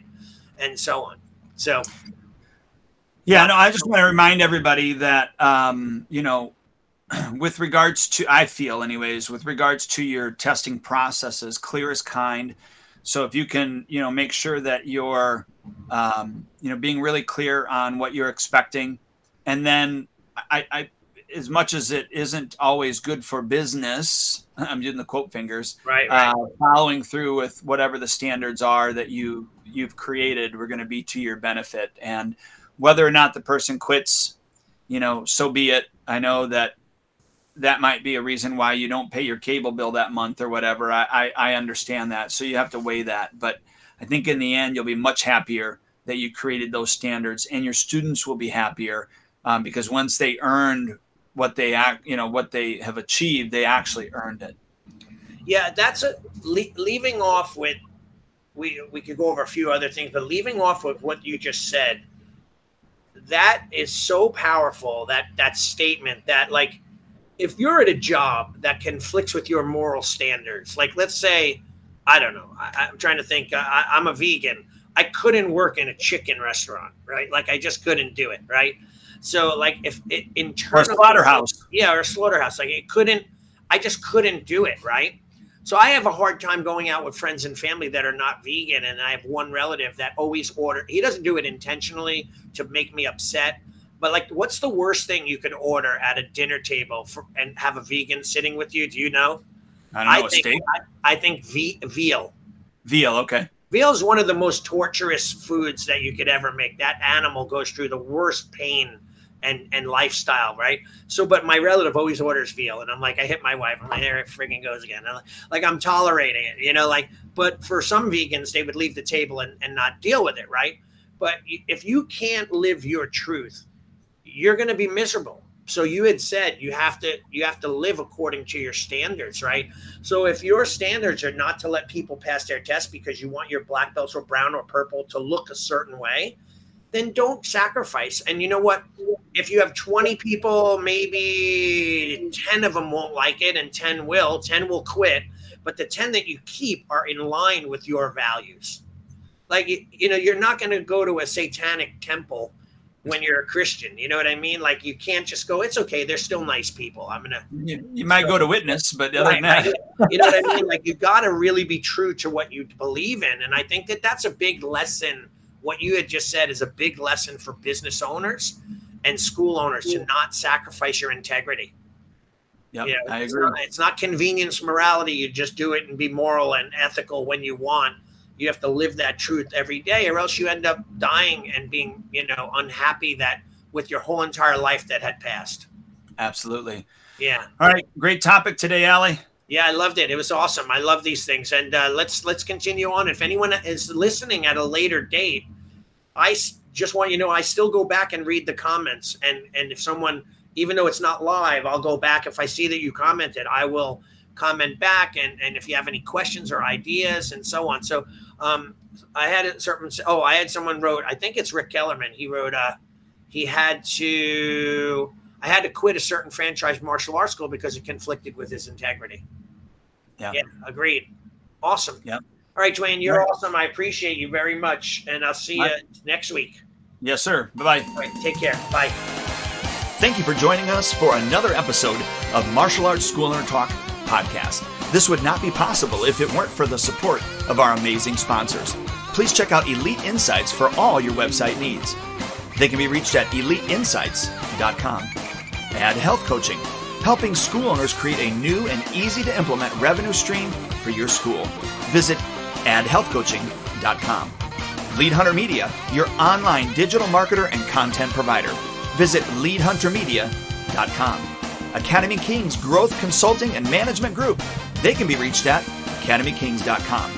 and so on so Yeah, no, I just want to remind everybody that um, you know, with regards to I feel anyways, with regards to your testing processes, clear as kind. So if you can, you know, make sure that you're um, you know, being really clear on what you're expecting. And then I, I as much as it isn't always good for business, I'm using the quote fingers, right right. uh, following through with whatever the standards are that you you've created we're going to be to your benefit. And whether or not the person quits you know so be it. I know that that might be a reason why you don't pay your cable bill that month or whatever. I i, I understand that so you have to weigh that. But i think in the end you'll be much happier that you created those standards and your students will be happier um, because once they earned what they act you know what they have achieved they actually earned it. Yeah that's a le- leaving off with we we could go over a few other things but leaving off with what you just said that is so powerful that that statement that like if you're at a job that conflicts with your moral standards like let's say i don't know I, i'm trying to think I, i'm a vegan i couldn't work in a chicken restaurant right? Like i just couldn't do it right so like if it or internally slaughterhouse. Yeah or a slaughterhouse. Like it couldn't i just couldn't do it right? So i have a hard time going out with friends and family that are not vegan and i have one relative that always order he doesn't do it intentionally to make me upset but like what's the worst thing you could order at a dinner table for, and have a vegan sitting with you? Do you know? I don't know, a think steak? I, I think ve- veal. Veal, okay. veal is one of the most torturous foods that you could ever make. That animal goes through the worst pain and and lifestyle right so but my relative always orders veal and i'm like i hit my wife i'm like there it friggin' goes again I'm like, like i'm tolerating it you know like but for some vegans they would leave the table and, and not deal with it right But if you can't live your truth, you're going to be miserable. So you had said you have to you have to live according to your standards, right? So if your standards are not to let people pass their test because you want your black belts or brown or purple to look a certain way, then don't sacrifice. And you know what? If you have 20 people, maybe 10 of them won't like it and 10 will, 10 will quit, but the 10 that you keep are in line with your values. Like you, know, you're not going to go to a satanic temple when you're a Christian. You know what I mean? Like you can't just go, it's okay. They're still nice people. I'm gonna. You, you might so, go to witness, but other right, than that, you know what I mean? Like you got to really be true to what you believe in, and I think that that's a big lesson. What you had just said is a big lesson for business owners and school owners to not sacrifice your integrity. Yeah, you know, I agree. Not, it's not convenience morality. You just do it and be moral and ethical when you want. You have to live that truth every day or else you end up dying and being you know unhappy that with your whole entire life that had passed. Absolutely. Yeah. All right great topic today Allie yeah i loved it. It was awesome. I love these things. And uh, let's let's continue on. If anyone is listening at a later date i just want you to know i still go back and read the comments and and if someone even though it's not live i'll go back if i see that you commented i will comment back and and if you have any questions or ideas and so on so um, I had a certain. Oh, I had someone wrote. I think it's Rick Kellerman. He wrote. Uh, he had to. I had to quit a certain franchise martial arts school because it conflicted with his integrity. Yeah. Yeah. Agreed. Awesome. Yeah. All right, Duane, you're right. awesome. I appreciate you very much, and I'll see you next week. Yes, sir. Bye bye. All right. Take care. Bye. Thank you for joining us for another episode of Martial Arts School Owner Talk podcast. This would not be possible if it weren't for the support of our amazing sponsors. Please check out Elite Insights for all your website needs. They can be reached at eliteinsights.com. Add Health Coaching, helping school owners create a new and easy to implement revenue stream for your school. Visit addhealthcoaching.com. Lead Hunter Media, your online digital marketer and content provider. Visit leadhuntermedia.com. Academy Kings Growth Consulting and Management Group. They can be reached at academykings.com.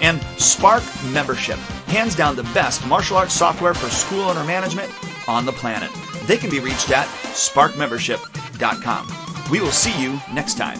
And Spark Membership, hands down the best martial arts software for school owner management on the planet. They can be reached at sparkmembership.com. We will see you next time.